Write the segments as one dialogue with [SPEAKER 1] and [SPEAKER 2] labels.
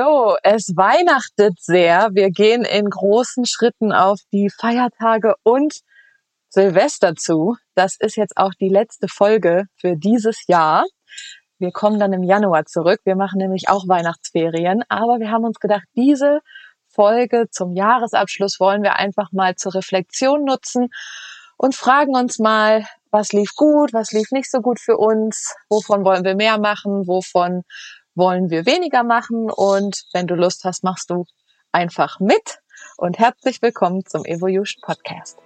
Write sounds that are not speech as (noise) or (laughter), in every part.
[SPEAKER 1] So, es weihnachtet sehr. Wir gehen in großen Schritten auf die Feiertage und Silvester zu. Das ist jetzt auch die letzte Folge für dieses Jahr. Wir kommen dann im Januar zurück. Wir machen nämlich auch Weihnachtsferien. Aber wir haben uns gedacht, diese Folge zum Jahresabschluss wollen wir einfach mal zur Reflexion nutzen und fragen uns mal, was lief gut, was lief nicht so gut für uns, wovon wollen wir mehr machen, wovon wollen wir weniger machen. Und wenn du Lust hast, machst du einfach mit. Und herzlich willkommen zum Evolution Podcast.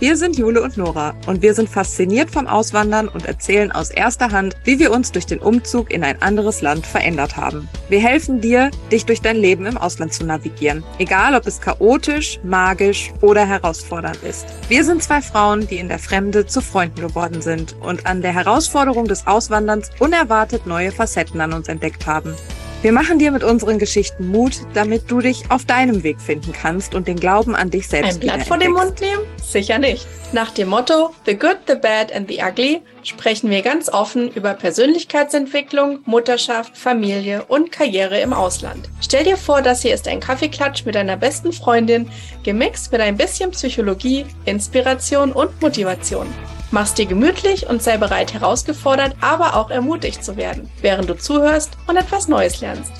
[SPEAKER 2] Wir sind Jule und Nora und wir sind fasziniert vom Auswandern und erzählen aus erster Hand, wie wir uns durch den Umzug in ein anderes Land verändert haben. Wir helfen dir, dich durch dein Leben im Ausland zu navigieren, egal ob es chaotisch, magisch oder herausfordernd ist. Wir sind zwei Frauen, die in der Fremde zu Freunden geworden sind und an der Herausforderung des Auswanderns unerwartet neue Facetten an uns entdeckt haben. Wir machen dir mit unseren Geschichten Mut, damit du dich auf deinem Weg finden kannst und den Glauben an dich selbst
[SPEAKER 3] Ein Blatt vor dem Mund nehmen? Sicher nicht. Nach dem Motto The Good, The Bad and The Ugly sprechen wir ganz offen über Persönlichkeitsentwicklung, Mutterschaft, Familie und Karriere im Ausland. Stell dir vor, das hier ist ein Kaffeeklatsch mit deiner besten Freundin, gemixt mit ein bisschen Psychologie, Inspiration und Motivation. Mach's dir gemütlich und sei bereit, herausgefordert, aber auch ermutigt zu werden, während du zuhörst und etwas Neues lernst.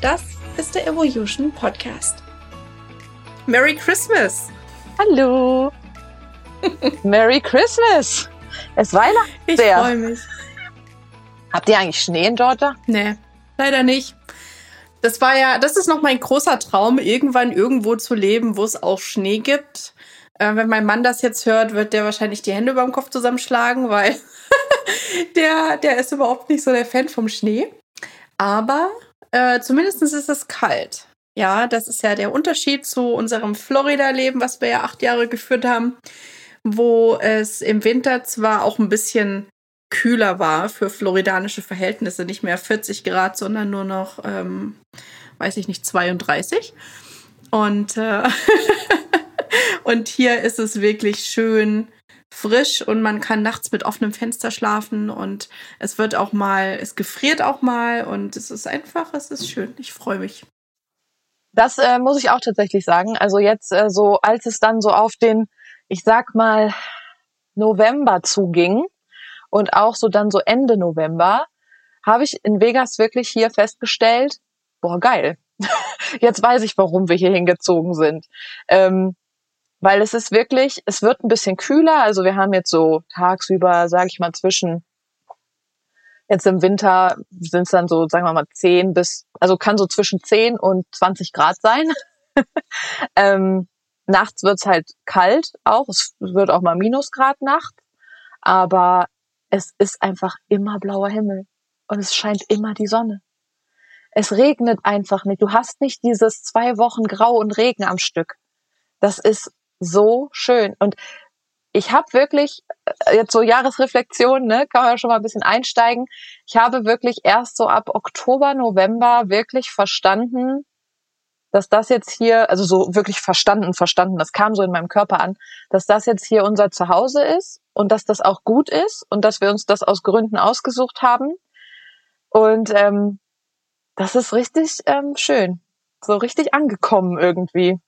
[SPEAKER 3] Das ist der Evolution Podcast. Merry Christmas!
[SPEAKER 1] Hallo! (laughs) Merry Christmas! Es Weihnachten.
[SPEAKER 3] Ich freue mich.
[SPEAKER 1] Habt ihr eigentlich Schnee in Georgia?
[SPEAKER 3] Nee, leider nicht. Das war ja, das ist noch mein großer Traum, irgendwann irgendwo zu leben, wo es auch Schnee gibt. Äh, wenn mein Mann das jetzt hört, wird der wahrscheinlich die Hände über dem Kopf zusammenschlagen, weil (laughs) der, der ist überhaupt nicht so der Fan vom Schnee. Aber äh, zumindest ist es kalt. Ja, das ist ja der Unterschied zu unserem Florida-Leben, was wir ja acht Jahre geführt haben, wo es im Winter zwar auch ein bisschen kühler war für floridanische Verhältnisse, nicht mehr 40 Grad, sondern nur noch, ähm, weiß ich nicht, 32. Und äh, (laughs) Und hier ist es wirklich schön frisch und man kann nachts mit offenem Fenster schlafen und es wird auch mal, es gefriert auch mal und es ist einfach, es ist schön. Ich freue mich.
[SPEAKER 1] Das äh, muss ich auch tatsächlich sagen. Also jetzt äh, so, als es dann so auf den, ich sag mal, November zuging und auch so dann so Ende November, habe ich in Vegas wirklich hier festgestellt, boah, geil. (laughs) Jetzt weiß ich, warum wir hier hingezogen sind. Ähm, weil es ist wirklich, es wird ein bisschen kühler. Also wir haben jetzt so tagsüber, sage ich mal, zwischen jetzt im Winter sind es dann so, sagen wir mal, 10 bis, also kann so zwischen 10 und 20 Grad sein. (laughs) ähm, nachts wird's halt kalt auch. Es wird auch mal Minusgrad nachts. Aber es ist einfach immer blauer Himmel. Und es scheint immer die Sonne. Es regnet einfach nicht. Du hast nicht dieses zwei Wochen Grau und Regen am Stück. Das ist so schön. Und ich habe wirklich, äh, jetzt so Jahresreflexion, ne, kann man schon mal ein bisschen einsteigen. Ich habe wirklich erst so ab Oktober, November wirklich verstanden, dass das jetzt hier, also so wirklich verstanden, verstanden, das kam so in meinem Körper an, dass das jetzt hier unser Zuhause ist und dass das auch gut ist und dass wir uns das aus Gründen ausgesucht haben. Und ähm, das ist richtig ähm, schön. So richtig angekommen irgendwie.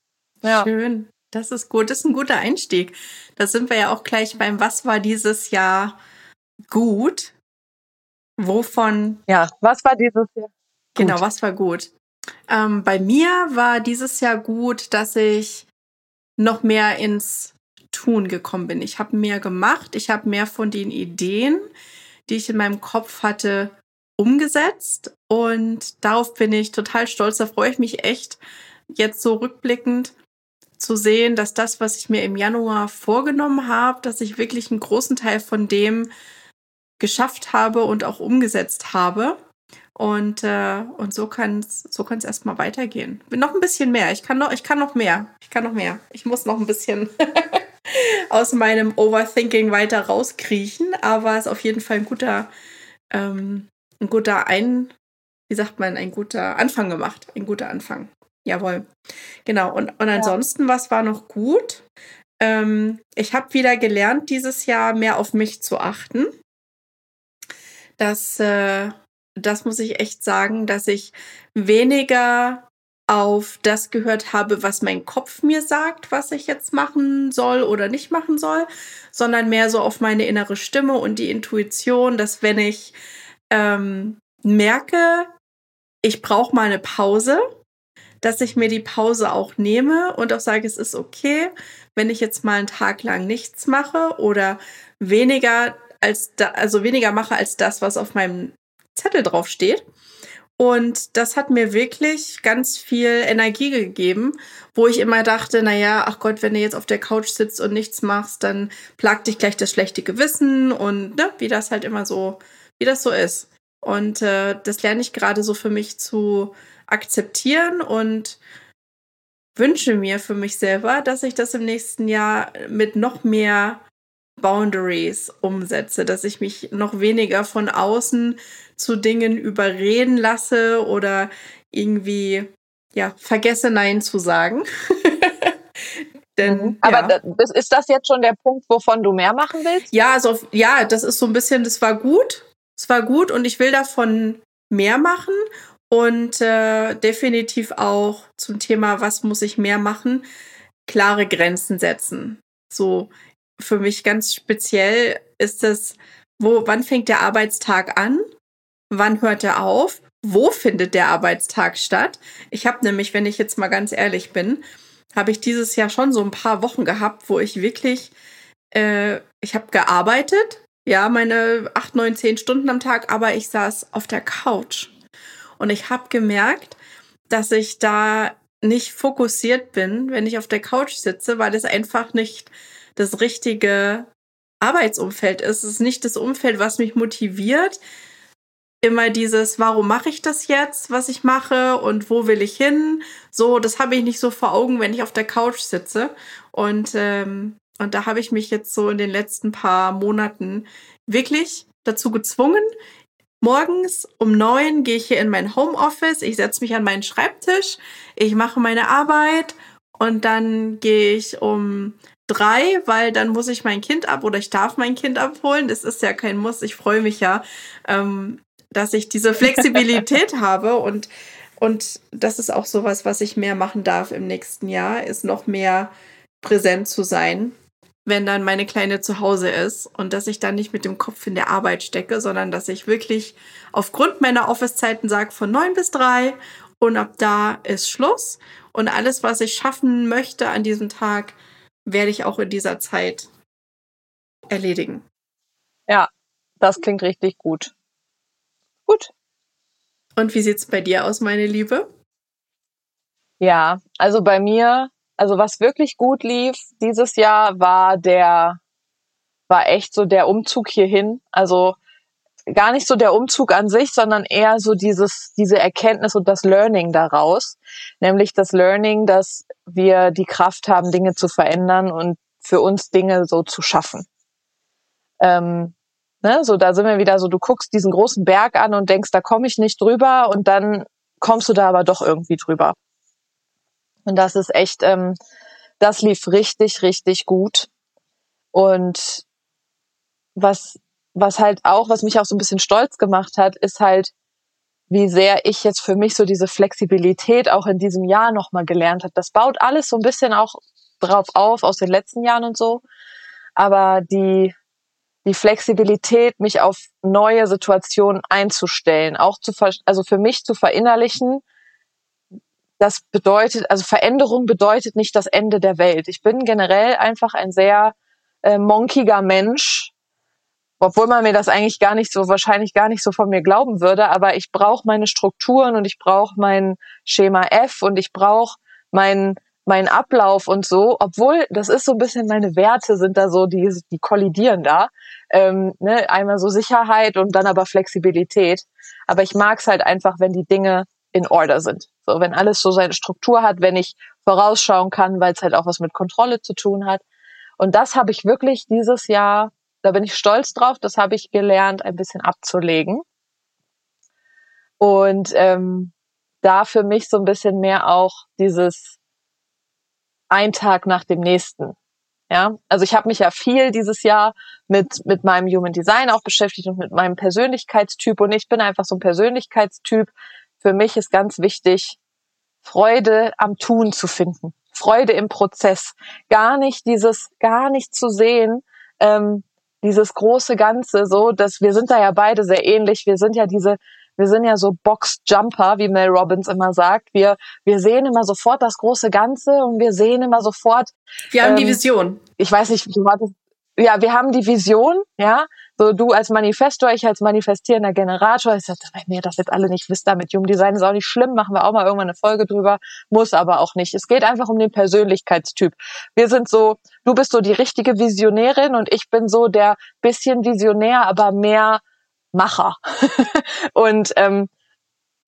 [SPEAKER 3] Ja. Schön. Das ist gut, das ist ein guter Einstieg. Da sind wir ja auch gleich beim, was war dieses Jahr gut? Wovon?
[SPEAKER 1] Ja, was war dieses Jahr?
[SPEAKER 3] Genau, gut? was war gut? Ähm, bei mir war dieses Jahr gut, dass ich noch mehr ins Tun gekommen bin. Ich habe mehr gemacht, ich habe mehr von den Ideen, die ich in meinem Kopf hatte, umgesetzt und darauf bin ich total stolz. Da freue ich mich echt jetzt so rückblickend zu sehen, dass das, was ich mir im Januar vorgenommen habe, dass ich wirklich einen großen Teil von dem geschafft habe und auch umgesetzt habe. Und, äh, und so kann es so kann's erstmal weitergehen. Noch ein bisschen mehr. Ich kann noch, ich kann noch mehr. Ich kann noch mehr. Ich muss noch ein bisschen (laughs) aus meinem Overthinking weiter rauskriechen, aber es ist auf jeden Fall ein guter, ähm, ein guter Ein, wie sagt man, ein guter Anfang gemacht. Ein guter Anfang. Jawohl. Genau. Und, und ansonsten, ja. was war noch gut? Ähm, ich habe wieder gelernt, dieses Jahr mehr auf mich zu achten. Das äh, das muss ich echt sagen, dass ich weniger auf das gehört habe, was mein Kopf mir sagt, was ich jetzt machen soll oder nicht machen soll, sondern mehr so auf meine innere Stimme und die Intuition, dass wenn ich ähm, merke, ich brauche mal eine Pause, dass ich mir die Pause auch nehme und auch sage, es ist okay, wenn ich jetzt mal einen Tag lang nichts mache oder weniger als da, also weniger mache als das, was auf meinem Zettel drauf steht. Und das hat mir wirklich ganz viel Energie gegeben, wo ich immer dachte, na ja, ach Gott, wenn du jetzt auf der Couch sitzt und nichts machst, dann plagt dich gleich das schlechte Gewissen und ne, wie das halt immer so, wie das so ist. Und äh, das lerne ich gerade so für mich zu akzeptieren und wünsche mir für mich selber, dass ich das im nächsten Jahr mit noch mehr Boundaries umsetze, dass ich mich noch weniger von außen zu Dingen überreden lasse oder irgendwie ja vergesse Nein zu sagen. (laughs)
[SPEAKER 1] Denn, mhm. Aber ja. ist das jetzt schon der Punkt, wovon du mehr machen willst?
[SPEAKER 3] Ja, also ja, das ist so ein bisschen, das war gut, es war gut und ich will davon mehr machen und äh, definitiv auch zum Thema, was muss ich mehr machen, klare Grenzen setzen. So für mich ganz speziell ist es, wo, wann fängt der Arbeitstag an? Wann hört er auf? Wo findet der Arbeitstag statt? Ich habe nämlich, wenn ich jetzt mal ganz ehrlich bin, habe ich dieses Jahr schon so ein paar Wochen gehabt, wo ich wirklich, äh, ich habe gearbeitet, ja, meine acht, neun, zehn Stunden am Tag, aber ich saß auf der Couch. Und ich habe gemerkt, dass ich da nicht fokussiert bin, wenn ich auf der Couch sitze, weil es einfach nicht das richtige Arbeitsumfeld ist. Es ist nicht das Umfeld, was mich motiviert. Immer dieses, warum mache ich das jetzt, was ich mache und wo will ich hin? So, das habe ich nicht so vor Augen, wenn ich auf der Couch sitze. Und, ähm, und da habe ich mich jetzt so in den letzten paar Monaten wirklich dazu gezwungen. Morgens um neun gehe ich hier in mein Homeoffice, ich setze mich an meinen Schreibtisch, ich mache meine Arbeit. Und dann gehe ich um drei, weil dann muss ich mein Kind ab oder ich darf mein Kind abholen. Das ist ja kein Muss. Ich freue mich ja, ähm, dass ich diese Flexibilität (laughs) habe. Und und das ist auch sowas, was ich mehr machen darf im nächsten Jahr, ist noch mehr präsent zu sein, wenn dann meine Kleine zu Hause ist und dass ich dann nicht mit dem Kopf in der Arbeit stecke, sondern dass ich wirklich aufgrund meiner Office-Zeiten sage von neun bis drei und ab da ist Schluss und alles, was ich schaffen möchte an diesem Tag, werde ich auch in dieser Zeit erledigen.
[SPEAKER 1] Ja, das klingt richtig gut. Gut.
[SPEAKER 3] Und wie sieht's bei dir aus, meine Liebe?
[SPEAKER 1] Ja, also bei mir, also was wirklich gut lief dieses Jahr war der, war echt so der Umzug hierhin. Also gar nicht so der Umzug an sich, sondern eher so dieses, diese Erkenntnis und das Learning daraus. Nämlich das Learning, dass wir die Kraft haben, Dinge zu verändern und für uns Dinge so zu schaffen. Ähm, ne, so da sind wir wieder so, du guckst diesen großen Berg an und denkst, da komme ich nicht drüber und dann kommst du da aber doch irgendwie drüber. Und das ist echt, ähm, das lief richtig, richtig gut. Und was was halt auch, was mich auch so ein bisschen stolz gemacht hat, ist halt, wie sehr ich jetzt für mich so diese Flexibilität auch in diesem Jahr nochmal gelernt habe. Das baut alles so ein bisschen auch drauf auf aus den letzten Jahren und so. Aber die, die Flexibilität, mich auf neue Situationen einzustellen, auch zu, also für mich zu verinnerlichen, das bedeutet, also Veränderung bedeutet nicht das Ende der Welt. Ich bin generell einfach ein sehr äh, monkiger Mensch, obwohl man mir das eigentlich gar nicht so, wahrscheinlich gar nicht so von mir glauben würde, aber ich brauche meine Strukturen und ich brauche mein Schema F und ich brauche meinen mein Ablauf und so, obwohl das ist so ein bisschen meine Werte sind da so, die, die kollidieren da. Ähm, ne? Einmal so Sicherheit und dann aber Flexibilität. Aber ich mag es halt einfach, wenn die Dinge in Order sind. So, wenn alles so seine Struktur hat, wenn ich vorausschauen kann, weil es halt auch was mit Kontrolle zu tun hat. Und das habe ich wirklich dieses Jahr da bin ich stolz drauf. Das habe ich gelernt, ein bisschen abzulegen. Und ähm, da für mich so ein bisschen mehr auch dieses ein Tag nach dem nächsten. Ja, also ich habe mich ja viel dieses Jahr mit mit meinem Human Design auch beschäftigt und mit meinem Persönlichkeitstyp und ich bin einfach so ein Persönlichkeitstyp. Für mich ist ganz wichtig, Freude am Tun zu finden, Freude im Prozess, gar nicht dieses, gar nicht zu sehen, ähm, dieses große Ganze, so, dass wir sind da ja beide sehr ähnlich. Wir sind ja diese wir sind ja so Box-Jumper, wie Mel Robbins immer sagt. Wir, wir sehen immer sofort das große Ganze und wir sehen immer sofort.
[SPEAKER 3] Wir haben ähm, die Vision.
[SPEAKER 1] Ich weiß nicht, du hattest, ja, wir haben die Vision, ja. So du als Manifestor, ich als manifestierender Generator. Ich sag, wenn ihr das jetzt alle nicht wisst, damit Human Design ist auch nicht schlimm, machen wir auch mal irgendwann eine Folge drüber, muss aber auch nicht. Es geht einfach um den Persönlichkeitstyp. Wir sind so, du bist so die richtige Visionärin und ich bin so der bisschen Visionär, aber mehr Macher. (laughs) und ähm,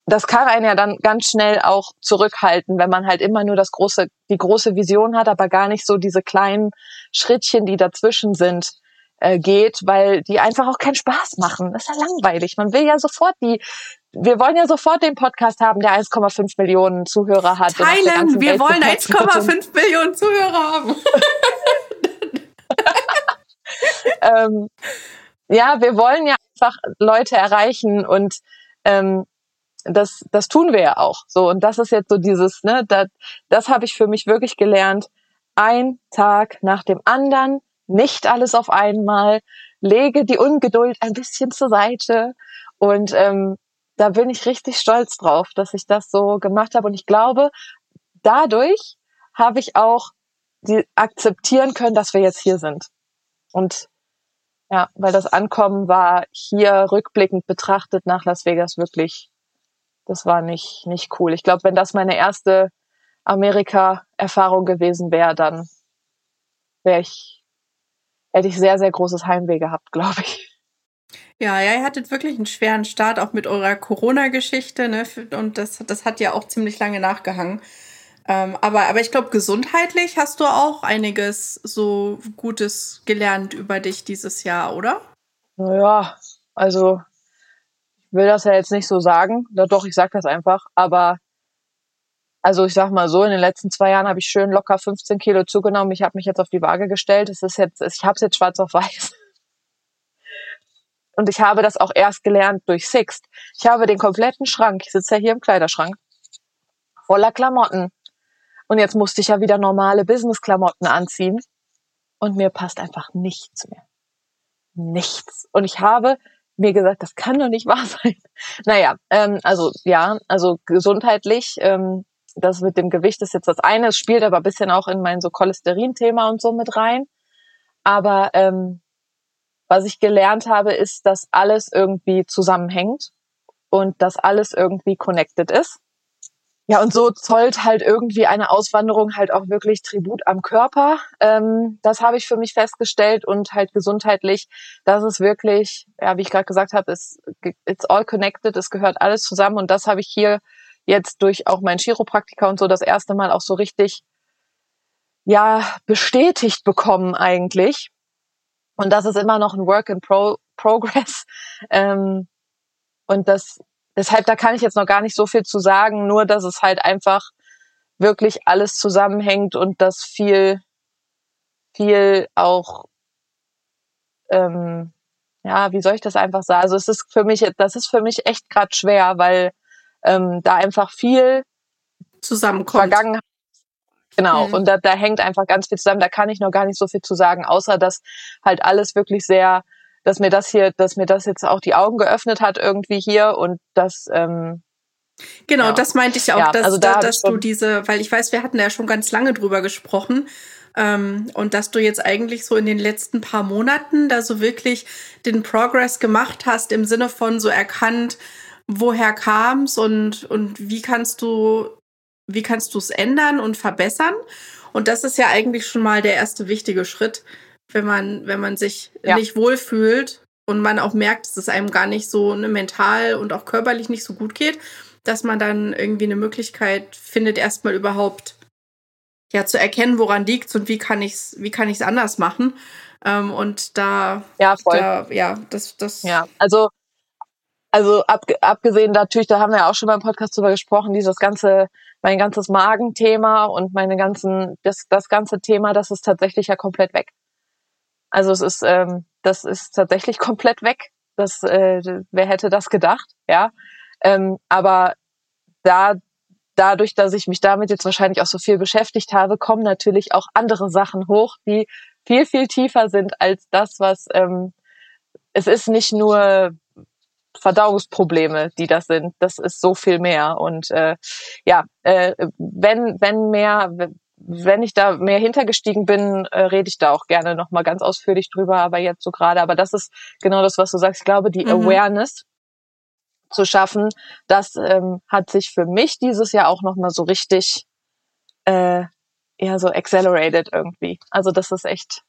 [SPEAKER 1] das kann einen ja dann ganz schnell auch zurückhalten, wenn man halt immer nur das große, die große Vision hat, aber gar nicht so diese kleinen Schrittchen, die dazwischen sind, äh, geht, weil die einfach auch keinen Spaß machen. Das ist ja langweilig. Man will ja sofort die, wir wollen ja sofort den Podcast haben, der 1,5 Millionen Zuhörer hat.
[SPEAKER 3] Teilen, wir Welt wollen 1,5 Millionen Zuhörer haben. (laughs)
[SPEAKER 1] ähm, ja, wir wollen ja einfach Leute erreichen und ähm, das, das tun wir ja auch. So, und das ist jetzt so dieses, ne, das, das habe ich für mich wirklich gelernt. Ein Tag nach dem anderen, nicht alles auf einmal, lege die Ungeduld ein bisschen zur Seite. Und ähm, da bin ich richtig stolz drauf, dass ich das so gemacht habe. Und ich glaube, dadurch habe ich auch die akzeptieren können, dass wir jetzt hier sind. Und ja, weil das Ankommen war hier rückblickend betrachtet nach Las Vegas wirklich, das war nicht, nicht cool. Ich glaube, wenn das meine erste Amerika-Erfahrung gewesen wäre, dann wäre ich, hätte ich sehr, sehr großes Heimweh gehabt, (laughs) glaube ich.
[SPEAKER 3] Ja, ja, ihr hattet wirklich einen schweren Start, auch mit eurer Corona-Geschichte, ne? Und das, das hat ja auch ziemlich lange nachgehangen. Ähm, aber, aber ich glaube, gesundheitlich hast du auch einiges so Gutes gelernt über dich dieses Jahr, oder?
[SPEAKER 1] Naja, also ich will das ja jetzt nicht so sagen. Ja, doch, ich sag das einfach. Aber also ich sag mal so, in den letzten zwei Jahren habe ich schön locker 15 Kilo zugenommen. Ich habe mich jetzt auf die Waage gestellt. Es ist jetzt, ich habe es jetzt schwarz auf weiß. Und ich habe das auch erst gelernt durch Sixt. Ich habe den kompletten Schrank, ich sitze ja hier im Kleiderschrank, voller Klamotten, und jetzt musste ich ja wieder normale Business-Klamotten anziehen. Und mir passt einfach nichts mehr. Nichts. Und ich habe mir gesagt, das kann doch nicht wahr (laughs) sein. Naja, ähm, also ja, also gesundheitlich, ähm, das mit dem Gewicht ist jetzt das eine. Es spielt aber ein bisschen auch in mein so Cholesterin-Thema und so mit rein. Aber ähm, was ich gelernt habe, ist, dass alles irgendwie zusammenhängt und dass alles irgendwie connected ist. Ja, und so zollt halt irgendwie eine Auswanderung halt auch wirklich Tribut am Körper. Ähm, das habe ich für mich festgestellt und halt gesundheitlich, dass es wirklich, ja, wie ich gerade gesagt habe, ist it's all connected, es gehört alles zusammen und das habe ich hier jetzt durch auch meinen Chiropraktiker und so das erste Mal auch so richtig ja bestätigt bekommen eigentlich. Und das ist immer noch ein Work in Pro Progress. (laughs) Ähm, und das deshalb, da kann ich jetzt noch gar nicht so viel zu sagen, nur dass es halt einfach wirklich alles zusammenhängt und dass viel, viel auch, ähm, ja, wie soll ich das einfach sagen? Also es ist für mich, das ist für mich echt gerade schwer, weil ähm, da einfach viel
[SPEAKER 3] zusammenkommt.
[SPEAKER 1] Vergangenheit Genau, mhm. und da, da hängt einfach ganz viel zusammen. Da kann ich noch gar nicht so viel zu sagen, außer dass halt alles wirklich sehr dass mir das hier, dass mir das jetzt auch die Augen geöffnet hat irgendwie hier und das ähm,
[SPEAKER 3] Genau, ja. das meinte ich auch, ja, dass, also da dass du diese, weil ich weiß, wir hatten ja schon ganz lange drüber gesprochen, ähm, und dass du jetzt eigentlich so in den letzten paar Monaten da so wirklich den Progress gemacht hast, im Sinne von so erkannt, woher kam's und, und wie kannst du, wie kannst du es ändern und verbessern. Und das ist ja eigentlich schon mal der erste wichtige Schritt, wenn man, wenn man sich ja. nicht wohlfühlt und man auch merkt, dass es einem gar nicht so ne, mental und auch körperlich nicht so gut geht, dass man dann irgendwie eine Möglichkeit findet, erstmal überhaupt ja zu erkennen, woran liegt's und wie kann ich's, wie kann ich's anders machen. Ähm, und da,
[SPEAKER 1] ja, voll.
[SPEAKER 3] Da, ja, das, das.
[SPEAKER 1] Ja, also also ab, abgesehen natürlich, da haben wir auch schon beim Podcast drüber gesprochen, dieses ganze, mein ganzes Magenthema und meine ganzen, das, das ganze Thema, das ist tatsächlich ja komplett weg. Also es ist, ähm, das ist tatsächlich (laughs) komplett weg. Das, äh, wer hätte das gedacht, ja. Ähm, aber da, dadurch, dass ich mich damit jetzt wahrscheinlich auch so viel beschäftigt habe, kommen natürlich auch andere Sachen hoch, die viel, viel tiefer sind als das, was ähm, es ist nicht nur Verdauungsprobleme, die das sind. Das ist so viel mehr. Und äh, ja, äh, wenn, wenn mehr, wenn ich da mehr hintergestiegen bin, äh, rede ich da auch gerne nochmal ganz ausführlich drüber, aber jetzt so gerade. Aber das ist genau das, was du sagst. Ich glaube, die mhm. Awareness zu schaffen, das ähm, hat sich für mich dieses Jahr auch nochmal so richtig äh, ja so accelerated irgendwie. Also das ist echt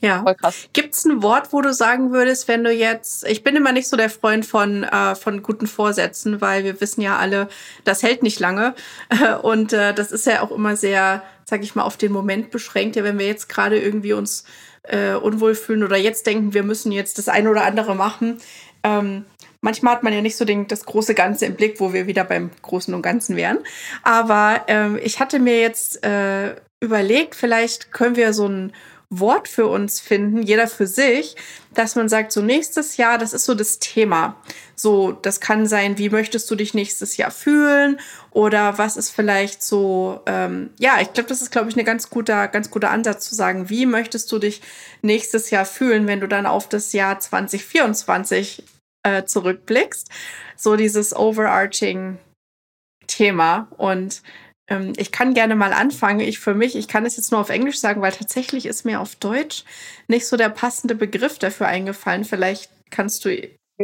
[SPEAKER 3] ja. Voll krass. Gibt's ein Wort, wo du sagen würdest, wenn du jetzt, ich bin immer nicht so der Freund von, äh, von guten Vorsätzen, weil wir wissen ja alle, das hält nicht lange. (laughs) Und äh, das ist ja auch immer sehr, sag ich mal, auf den Moment beschränkt. Ja, wenn wir jetzt gerade irgendwie uns äh, unwohl fühlen oder jetzt denken, wir müssen jetzt das eine oder andere machen. Ähm, manchmal hat man ja nicht so den, das große Ganze im Blick, wo wir wieder beim Großen und Ganzen wären. Aber ähm, ich hatte mir jetzt äh, überlegt, vielleicht können wir so ein Wort für uns finden, jeder für sich, dass man sagt, so nächstes Jahr, das ist so das Thema. So, das kann sein, wie möchtest du dich nächstes Jahr fühlen oder was ist vielleicht so, ähm, ja, ich glaube, das ist, glaube ich, ein ganz guter, ganz guter Ansatz zu sagen, wie möchtest du dich nächstes Jahr fühlen, wenn du dann auf das Jahr 2024 äh, zurückblickst. So dieses overarching Thema und ich kann gerne mal anfangen. Ich für mich, ich kann es jetzt nur auf Englisch sagen, weil tatsächlich ist mir auf Deutsch nicht so der passende Begriff dafür eingefallen. Vielleicht kannst du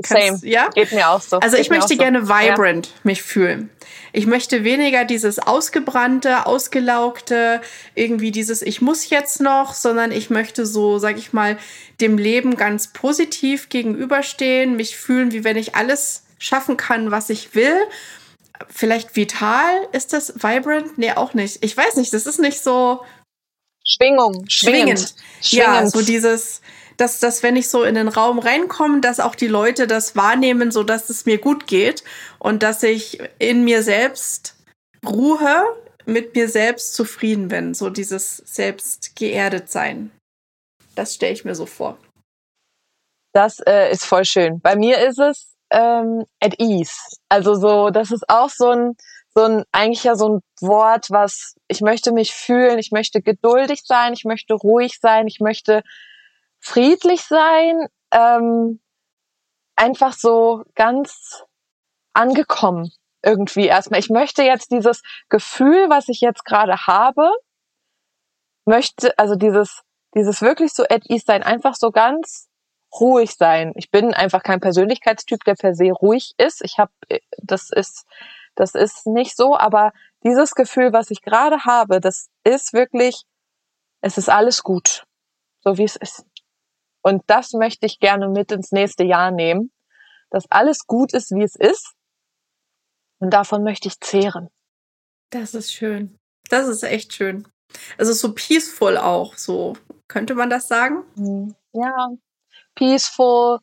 [SPEAKER 1] Kannst, Same. Ja? Geht mir auch so.
[SPEAKER 3] Also
[SPEAKER 1] ich
[SPEAKER 3] möchte so. gerne vibrant ja. mich fühlen. Ich möchte weniger dieses ausgebrannte, ausgelaugte, irgendwie dieses ich muss jetzt noch, sondern ich möchte so, sag ich mal, dem Leben ganz positiv gegenüberstehen, mich fühlen, wie wenn ich alles schaffen kann, was ich will vielleicht vital? Ist das vibrant? Nee, auch nicht. Ich weiß nicht, das ist nicht so.
[SPEAKER 1] Schwingung,
[SPEAKER 3] schwingend. schwingend. Ja, so dieses, dass, dass wenn ich so in den Raum reinkomme, dass auch die Leute das wahrnehmen, so dass es mir gut geht und dass ich in mir selbst ruhe, mit mir selbst zufrieden bin. So dieses selbst geerdet sein. Das stelle ich mir so vor.
[SPEAKER 1] Das äh, ist voll schön. Bei mir ist es ähm, at ease. Also so, das ist auch so ein, so ein, eigentlich ja so ein Wort, was ich möchte mich fühlen, ich möchte geduldig sein, ich möchte ruhig sein, ich möchte friedlich sein, ähm, einfach so ganz angekommen irgendwie erstmal. Ich möchte jetzt dieses Gefühl, was ich jetzt gerade habe, möchte, also dieses, dieses wirklich so at ease sein, einfach so ganz ruhig sein. Ich bin einfach kein Persönlichkeitstyp, der per se ruhig ist. Ich habe, das ist, das ist nicht so, aber dieses Gefühl, was ich gerade habe, das ist wirklich, es ist alles gut, so wie es ist. Und das möchte ich gerne mit ins nächste Jahr nehmen, dass alles gut ist, wie es ist. Und davon möchte ich zehren.
[SPEAKER 3] Das ist schön. Das ist echt schön. Also so peaceful auch, so könnte man das sagen?
[SPEAKER 1] Mhm. Ja, peaceful,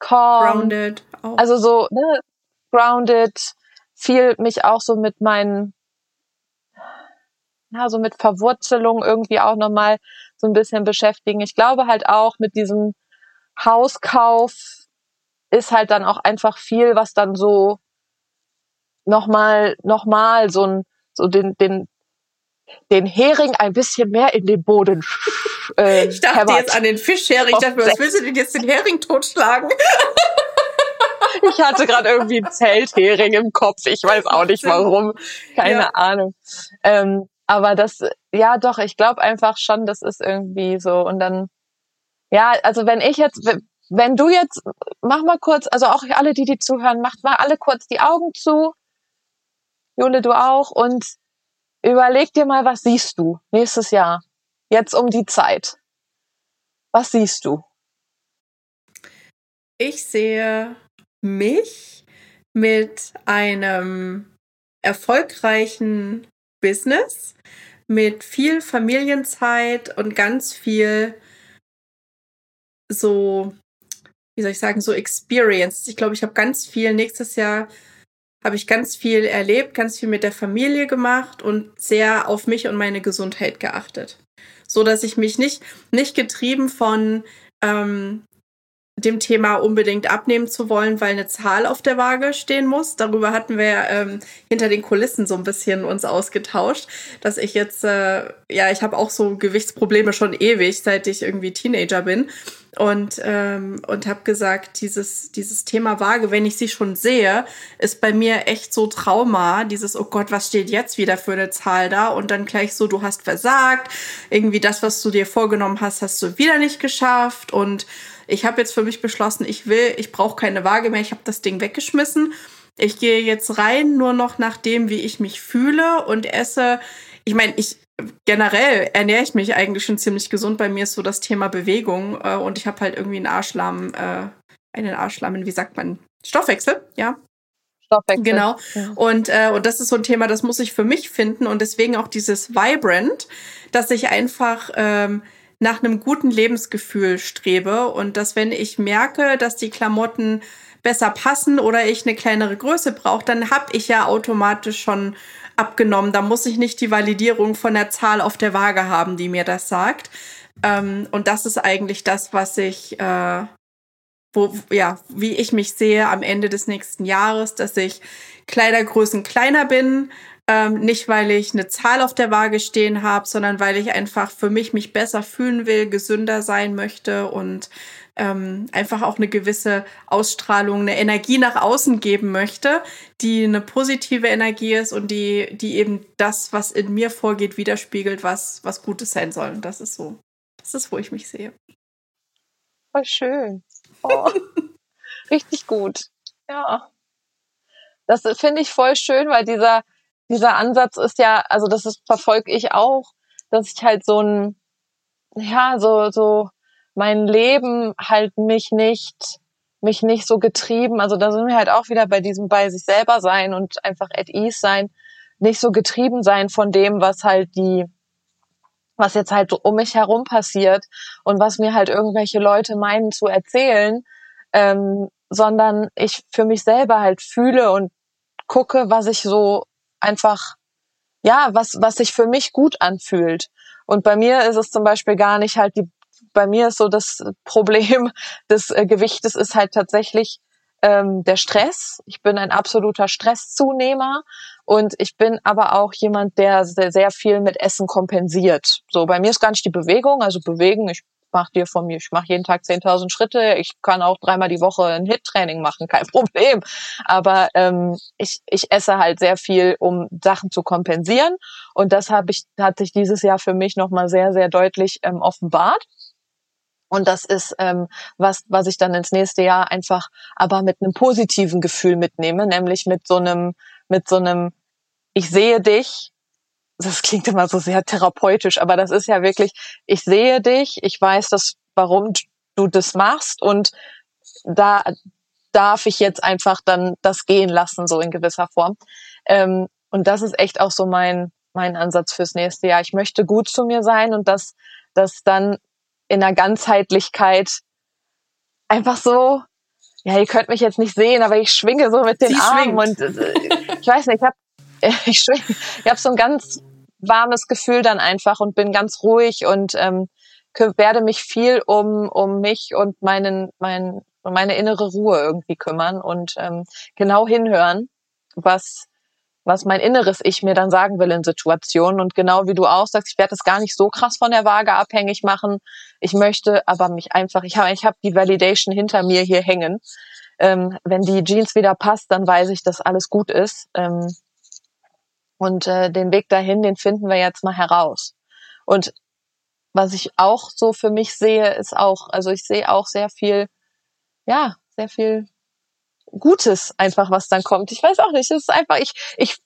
[SPEAKER 1] calm.
[SPEAKER 3] Grounded.
[SPEAKER 1] Auch. Also so, ne, grounded, viel mich auch so mit meinen, ja, so mit Verwurzelung irgendwie auch nochmal so ein bisschen beschäftigen. Ich glaube halt auch mit diesem Hauskauf ist halt dann auch einfach viel, was dann so nochmal, nochmal so ein, so den, den, den Hering ein bisschen mehr in den Boden.
[SPEAKER 3] Äh, ich dachte hämmert. jetzt an den Fischhering. Ich dachte mir, was willst du denn jetzt den Hering totschlagen? (laughs)
[SPEAKER 1] ich hatte gerade irgendwie einen Zelthering im Kopf. Ich weiß auch nicht warum. Keine ja. Ahnung. Ähm, aber das, ja doch, ich glaube einfach schon, das ist irgendwie so. Und dann, ja, also wenn ich jetzt, wenn du jetzt, mach mal kurz, also auch alle, die die zuhören, macht mal alle kurz die Augen zu. Jule, du auch. Und Überleg dir mal, was siehst du nächstes Jahr? Jetzt um die Zeit. Was siehst du?
[SPEAKER 3] Ich sehe mich mit einem erfolgreichen Business, mit viel Familienzeit und ganz viel so wie soll ich sagen, so experienced. Ich glaube, ich habe ganz viel nächstes Jahr habe ich ganz viel erlebt, ganz viel mit der Familie gemacht und sehr auf mich und meine Gesundheit geachtet. So dass ich mich nicht, nicht getrieben von ähm, dem Thema unbedingt abnehmen zu wollen, weil eine Zahl auf der Waage stehen muss. Darüber hatten wir ähm, hinter den Kulissen so ein bisschen uns ausgetauscht, dass ich jetzt, äh, ja, ich habe auch so Gewichtsprobleme schon ewig, seit ich irgendwie Teenager bin und ähm, und habe gesagt, dieses dieses Thema Waage, wenn ich sie schon sehe, ist bei mir echt so Trauma. Dieses oh Gott, was steht jetzt wieder für eine Zahl da? Und dann gleich so, du hast versagt, irgendwie das, was du dir vorgenommen hast, hast du wieder nicht geschafft und ich habe jetzt für mich beschlossen, ich will, ich brauche keine Waage mehr, ich habe das Ding weggeschmissen. Ich gehe jetzt rein nur noch nach dem, wie ich mich fühle und esse. Ich meine, ich generell ernähre ich mich eigentlich schon ziemlich gesund. Bei mir ist so das Thema Bewegung äh, und ich habe halt irgendwie einen Arschlamm, äh, einen Arschlamm, wie sagt man? Stoffwechsel, ja.
[SPEAKER 1] Stoffwechsel.
[SPEAKER 3] Genau. Ja. Und, äh, und das ist so ein Thema, das muss ich für mich finden und deswegen auch dieses Vibrant, dass ich einfach ähm, nach einem guten Lebensgefühl strebe und dass wenn ich merke, dass die Klamotten besser passen oder ich eine kleinere Größe brauche, dann habe ich ja automatisch schon abgenommen. Da muss ich nicht die Validierung von der Zahl auf der Waage haben, die mir das sagt. Ähm, und das ist eigentlich das, was ich, äh, wo, ja, wie ich mich sehe am Ende des nächsten Jahres, dass ich Kleidergrößen kleiner bin, ähm, nicht, weil ich eine Zahl auf der Waage stehen habe, sondern weil ich einfach für mich mich besser fühlen will, gesünder sein möchte und ähm, einfach auch eine gewisse Ausstrahlung, eine Energie nach außen geben möchte, die eine positive Energie ist und die, die eben das, was in mir vorgeht, widerspiegelt, was, was Gutes sein soll. Und das ist so, das ist, wo ich mich sehe.
[SPEAKER 1] Voll schön. Oh, (laughs) richtig gut. Ja. Das finde ich voll schön, weil dieser, dieser Ansatz ist ja, also das ist, verfolge ich auch, dass ich halt so ein, ja, so, so mein Leben halt mich nicht, mich nicht so getrieben, also da sind wir halt auch wieder bei diesem bei sich selber sein und einfach at ease sein, nicht so getrieben sein von dem, was halt die, was jetzt halt um mich herum passiert und was mir halt irgendwelche Leute meinen zu erzählen, ähm, sondern ich für mich selber halt fühle und gucke, was ich so einfach, ja, was, was sich für mich gut anfühlt. Und bei mir ist es zum Beispiel gar nicht halt die, bei mir ist so das Problem (laughs) des äh, Gewichtes ist halt tatsächlich ähm, der Stress. Ich bin ein absoluter Stresszunehmer und ich bin aber auch jemand, der sehr, sehr viel mit Essen kompensiert. So, bei mir ist gar nicht die Bewegung, also bewegen, ich mache dir von mir, ich mache jeden Tag 10.000 Schritte, ich kann auch dreimal die Woche ein Hit-Training machen, (laughs) kein Problem. Aber ähm, ich, ich esse halt sehr viel, um Sachen zu kompensieren. Und das habe ich, hat sich dieses Jahr für mich nochmal sehr, sehr deutlich ähm, offenbart. Und das ist ähm, was, was ich dann ins nächste Jahr einfach aber mit einem positiven Gefühl mitnehme, nämlich mit so einem, mit so einem, ich sehe dich, das klingt immer so sehr therapeutisch, aber das ist ja wirklich, ich sehe dich, ich weiß das, warum du das machst und da darf ich jetzt einfach dann das gehen lassen, so in gewisser Form. Ähm, und das ist echt auch so mein, mein Ansatz fürs nächste Jahr. Ich möchte gut zu mir sein und das, das dann in der Ganzheitlichkeit einfach so, ja, ihr könnt mich jetzt nicht sehen, aber ich schwinge so mit den Sie Armen schwingt. und äh, ich weiß nicht, ich habe (laughs) ich, schwing, ich hab so ein ganz warmes Gefühl dann einfach und bin ganz ruhig und ähm, werde mich viel um, um mich und meinen, mein, meine innere Ruhe irgendwie kümmern und ähm, genau hinhören, was, was mein inneres Ich mir dann sagen will in Situationen. Und genau wie du auch sagst, ich werde das gar nicht so krass von der Waage abhängig machen. Ich möchte aber mich einfach, ich habe ich hab die Validation hinter mir hier hängen. Ähm, wenn die Jeans wieder passt, dann weiß ich, dass alles gut ist. Ähm, und äh, den Weg dahin, den finden wir jetzt mal heraus. Und was ich auch so für mich sehe, ist auch, also ich sehe auch sehr viel, ja, sehr viel Gutes einfach, was dann kommt. Ich weiß auch nicht, es ist einfach, ich, ich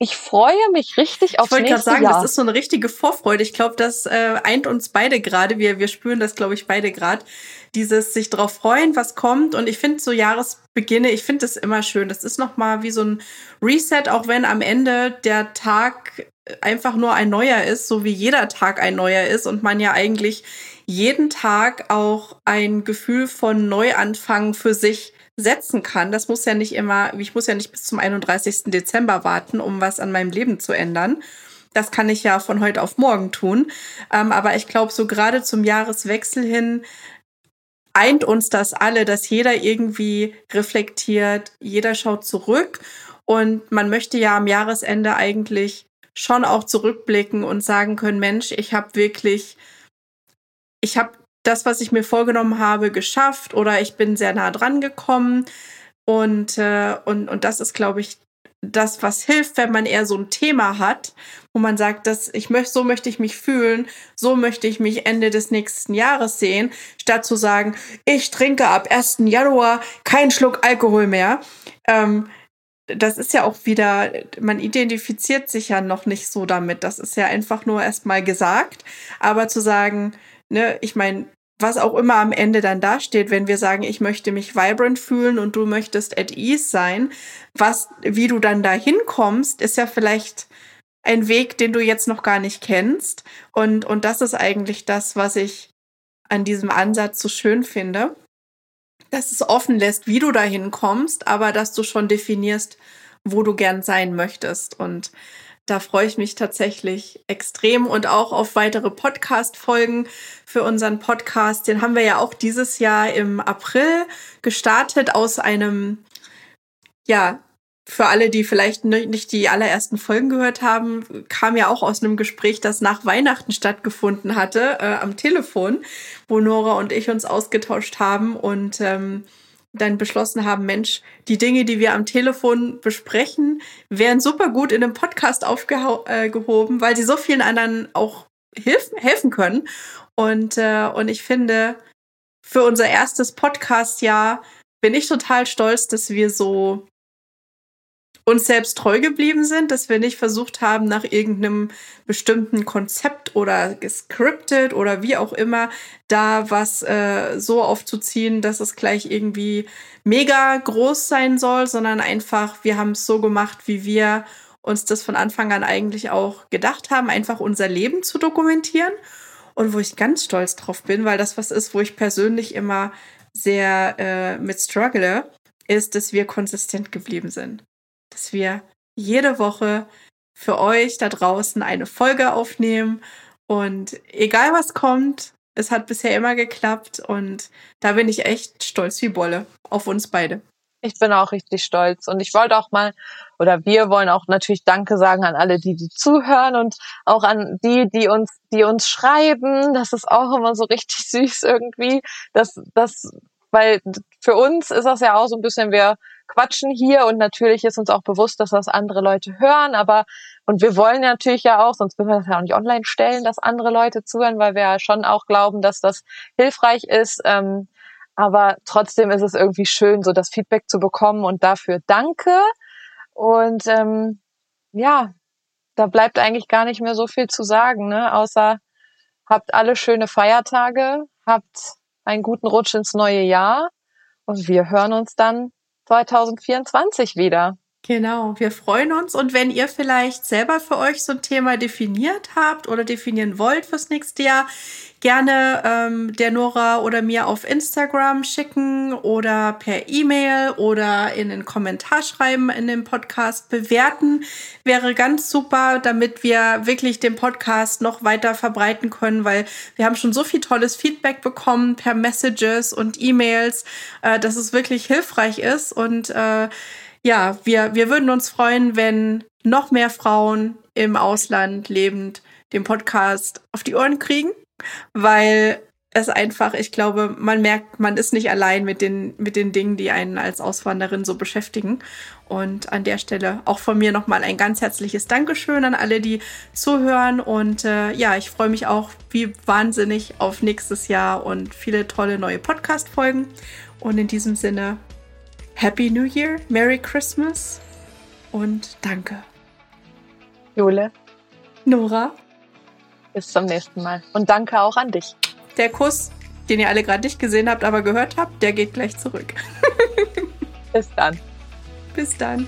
[SPEAKER 1] ich freue mich richtig aufs
[SPEAKER 3] ich nächste
[SPEAKER 1] sagen,
[SPEAKER 3] Jahr. Das ist so eine richtige Vorfreude. Ich glaube, das äh, eint uns beide gerade. Wir, wir spüren das, glaube ich, beide gerade. Dieses sich drauf freuen, was kommt. Und ich finde so Jahresbeginne, ich finde das immer schön. Das ist nochmal wie so ein Reset, auch wenn am Ende der Tag einfach nur ein neuer ist, so wie jeder Tag ein neuer ist und man ja eigentlich jeden Tag auch ein Gefühl von Neuanfang für sich setzen kann. Das muss ja nicht immer, ich muss ja nicht bis zum 31. Dezember warten, um was an meinem Leben zu ändern. Das kann ich ja von heute auf morgen tun. Ähm, aber ich glaube, so gerade zum Jahreswechsel hin eint uns das alle, dass jeder irgendwie reflektiert, jeder schaut zurück und man möchte ja am Jahresende eigentlich schon auch zurückblicken und sagen können, Mensch, ich habe wirklich, ich habe das, was ich mir vorgenommen habe, geschafft oder ich bin sehr nah dran gekommen. Und, äh, und, und das ist, glaube ich, das, was hilft, wenn man eher so ein Thema hat, wo man sagt, dass ich möchte, so möchte ich mich fühlen, so möchte ich mich Ende des nächsten Jahres sehen, statt zu sagen, ich trinke ab 1. Januar keinen Schluck Alkohol mehr. Ähm, das ist ja auch wieder, man identifiziert sich ja noch nicht so damit. Das ist ja einfach nur erstmal gesagt. Aber zu sagen, ne, ich meine, was auch immer am Ende dann dasteht, wenn wir sagen, ich möchte mich vibrant fühlen und du möchtest at ease sein, was, wie du dann da hinkommst, ist ja vielleicht ein Weg, den du jetzt noch gar nicht kennst. Und, und das ist eigentlich das, was ich an diesem Ansatz so schön finde dass es offen lässt, wie du dahin kommst, aber dass du schon definierst, wo du gern sein möchtest. Und da freue ich mich tatsächlich extrem und auch auf weitere Podcast-Folgen für unseren Podcast. Den haben wir ja auch dieses Jahr im April gestartet aus einem, ja, für alle, die vielleicht nicht die allerersten Folgen gehört haben, kam ja auch aus einem Gespräch, das nach Weihnachten stattgefunden hatte, äh, am Telefon, wo Nora und ich uns ausgetauscht haben und ähm, dann beschlossen haben, Mensch, die Dinge, die wir am Telefon besprechen, wären super gut in einem Podcast aufgehoben, äh, weil sie so vielen anderen auch hilf helfen können. Und, äh, und ich finde, für unser erstes Podcast-Jahr bin ich total stolz, dass wir so uns selbst treu geblieben sind, dass wir nicht versucht haben, nach irgendeinem bestimmten Konzept oder gescriptet oder wie auch immer da was äh, so aufzuziehen, dass es gleich irgendwie mega groß sein soll, sondern einfach, wir haben es so gemacht, wie wir uns das von Anfang an eigentlich auch gedacht haben, einfach unser Leben zu dokumentieren. Und wo ich ganz stolz drauf bin, weil das was ist, wo ich persönlich immer sehr äh, mit struggle, ist, dass wir konsistent geblieben sind dass wir jede Woche für euch da draußen eine Folge aufnehmen. Und egal was kommt, es hat bisher immer geklappt und da bin ich echt stolz wie Bolle auf uns beide.
[SPEAKER 1] Ich bin auch richtig stolz und ich wollte auch mal oder wir wollen auch natürlich Danke sagen an alle, die die zuhören und auch an die, die uns, die uns schreiben. Das ist auch immer so richtig (laughs) süß irgendwie. Das, das, weil für uns ist das ja auch so ein bisschen, wir quatschen hier und natürlich ist uns auch bewusst, dass das andere Leute hören, aber und wir wollen natürlich ja auch, sonst würden wir das ja auch nicht online stellen, dass andere Leute zuhören, weil wir ja schon auch glauben, dass das hilfreich ist. Ähm, aber trotzdem ist es irgendwie schön, so das Feedback zu bekommen und dafür danke. Und ähm, ja, da bleibt eigentlich gar nicht mehr so viel zu sagen, ne? außer habt alle schöne Feiertage, habt einen guten Rutsch ins neue Jahr und wir hören uns dann 2024 wieder.
[SPEAKER 3] Genau, wir freuen uns und wenn ihr vielleicht selber für euch so ein Thema definiert habt oder definieren wollt fürs nächste Jahr, gerne ähm, der Nora oder mir auf Instagram schicken oder per E-Mail oder in den Kommentar schreiben in dem Podcast bewerten. Wäre ganz super, damit wir wirklich den Podcast noch weiter verbreiten können, weil wir haben schon so viel tolles Feedback bekommen per Messages und E-Mails, äh, dass es wirklich hilfreich ist und äh, ja, wir, wir würden uns freuen, wenn noch mehr Frauen im Ausland lebend den Podcast auf die Ohren kriegen, weil es einfach, ich glaube, man merkt, man ist nicht allein mit den, mit den Dingen, die einen als Auswanderin so beschäftigen. Und an der Stelle auch von mir nochmal ein ganz herzliches Dankeschön an alle, die zuhören. Und äh, ja, ich freue mich auch wie wahnsinnig auf nächstes Jahr und viele tolle neue Podcast-Folgen. Und in diesem Sinne, Happy New Year, Merry Christmas und danke.
[SPEAKER 1] Jule,
[SPEAKER 3] Nora,
[SPEAKER 1] bis zum nächsten Mal. Und danke auch an dich.
[SPEAKER 3] der Kuss, den ihr alle gerade nicht gesehen habt, aber gehört habt, der geht gleich zurück. (laughs)
[SPEAKER 1] Bis dann.
[SPEAKER 3] Bis dann.